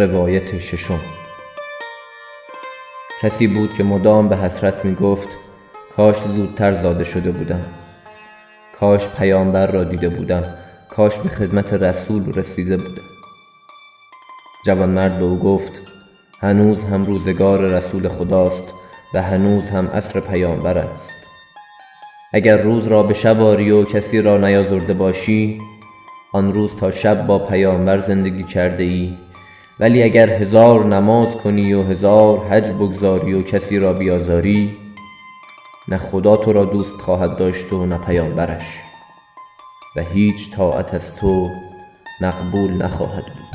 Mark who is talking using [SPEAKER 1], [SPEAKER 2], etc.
[SPEAKER 1] روایت ششم. کسی بود که مدام به حسرت می گفت کاش زودتر زاده شده بودم. کاش پیامبر را دیده بودم. کاش به خدمت رسول رسیده بودم. جوانمرد به او گفت هنوز هم روزگار رسول خداست و هنوز هم عصر پیامبر است. اگر روز را به شب آری و کسی را نیازرده باشی آن روز تا شب با پیامبر زندگی کرده ای ولی اگر هزار نماز کنی و هزار حج بگزاری و کسی را بیازاری نه خدا تو را دوست خواهد داشت و نه پیامبرش. و هیچ طاعت از تو مقبول نخواهد بود.